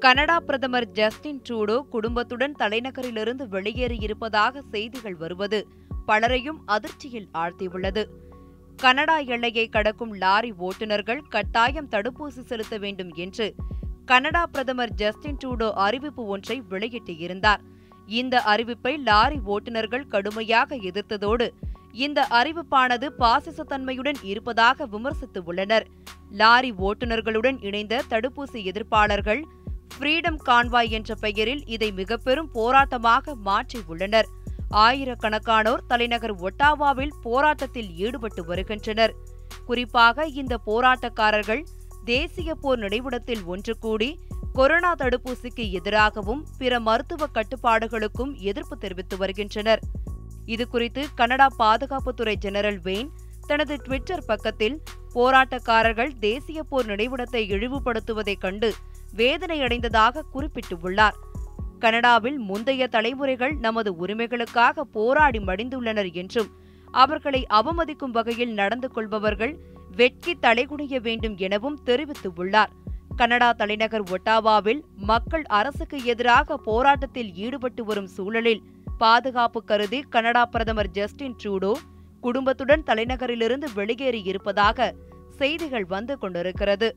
Canada பிரதமர் Justin Trudeau குடும்பத்துடன் தலைநகரிலிருந்து வெளியேறியிருப்பதாக செய்திகள் வருவது பலரையும் அதிர்ச்சியில் ஆழ்த்தியுள்ளது. கனடா எல்லையை கடக்கும் லாரி ஓட்டுநர்கள் கட்டாயம் தடுப்பூசி செலுத்த வேண்டும் என்று கனடா பிரதமர் ஜஸ்டின் ட்ரூடோ அறிவிப்பு ஒன்றை வெளியிட்டிருந்தார். இந்த அறிவிப்பை லாரி ஓட்டுநர்கள் கடுமையாக எதிர்த்ததோடு இந்த அறிவிப்பானது பாசிசத்தன்மையுடன் இருப்பதாக விமர்சித்து உள்ளனர். லாரி ஓட்டுநர்களுடன் இணைந்த தடுப்பூசி எதிர்ப்பாளர்கள் ஃப்ரீடம் கான்வாய் என்ற பெயரில் இதை மிகப்பெரும் போராட்டமாக மாற்றியுள்ளனர் ஆயிரக்கணக்கானோர் தலைநகர் ஒட்டாவாவில் போராட்டத்தில் ஈடுபட்டு வருகின்றனர். குறிப்பாக இந்த போராட்டக்காரர்கள் தேசிய போர் நினைவிடத்தில் ஒன்று கூடி கொரோனா தடுப்பூசிக்கு எதிராகவும் பிற மருத்துவ கட்டுப்பாடுகளுக்கும் எதிர்ப்பு தெரிவித்து வருகின்றனர். இதுகுறித்து கனடா பாதுகாப்புத்துறை ஜெனரல் வெயின் தனது ட்விட்டர் பக்கத்தில் போராட்டக்காரர்கள் தேசிய போர் நினைவிடத்தை இழிவுபடுத்துவதைக் கண்டு வேதனையடைந்ததாக குறிப்பிட்டுள்ளார். கனடாவில் முந்தைய தலைமுறைகள் நமது உரிமைகளுக்காக போராடி மடிந்துள்ளனர் என்றும் அவர்களை அவமதிக்கும் வகையில் நடந்து கொள்பவர்கள் வெட்கி தலைகுனிய வேண்டும் எனவும் தெரிவித்துள்ளார். கனடா தலைநகர் ஒட்டாவாவில் மக்கள் அரசுக்கு எதிராக போராட்டத்தில் ஈடுபட்டு வரும் சூழலில் பாதுகாப்பு கருதி கனடா பிரதமர் ஜஸ்டின் ட்ரூடோ குடும்பத்துடன் தலைநகரிலிருந்து வெளியேறி இருப்பதாக செய்திகள் வந்து கொண்டிருக்கிறது.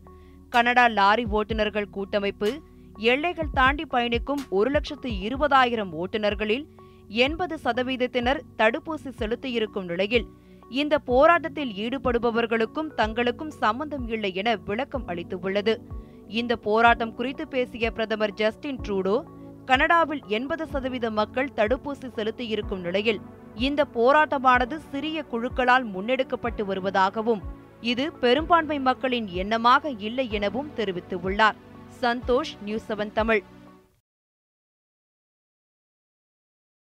கனடா லாரி ஓட்டுநர்கள் கூட்டமைப்பு எல்லைகள் தாண்டி பயணிக்கும் ஒரு லட்சத்து இருபதாயிரம் ஓட்டுநர்களில் எண்பது சதவீதத்தினர் தடுப்பூசி செலுத்தியிருக்கும் நிலையில் இந்த போராட்டத்தில் ஈடுபடுபவர்களுக்கும் தங்களுக்கும் சம்பந்தம் இல்லை என விளக்கம் அளித்துள்ளது. இந்த போராட்டம் குறித்து பேசிய பிரதமர் ஜஸ்டின் ட்ரூடோ கனடாவில் எண்பது சதவீத மக்கள் தடுப்பூசி செலுத்தியிருக்கும் நிலையில் இந்த போராட்டமானது சிறிய குழுக்களால் முன்னெடுக்கப்பட்டு வருவதாகவும் இது பெரும்பான்மை மக்களின் எண்ணமாக இல்லை எனவும் தெரிவித்துள்ளார். Santhosh News Seven Tamil.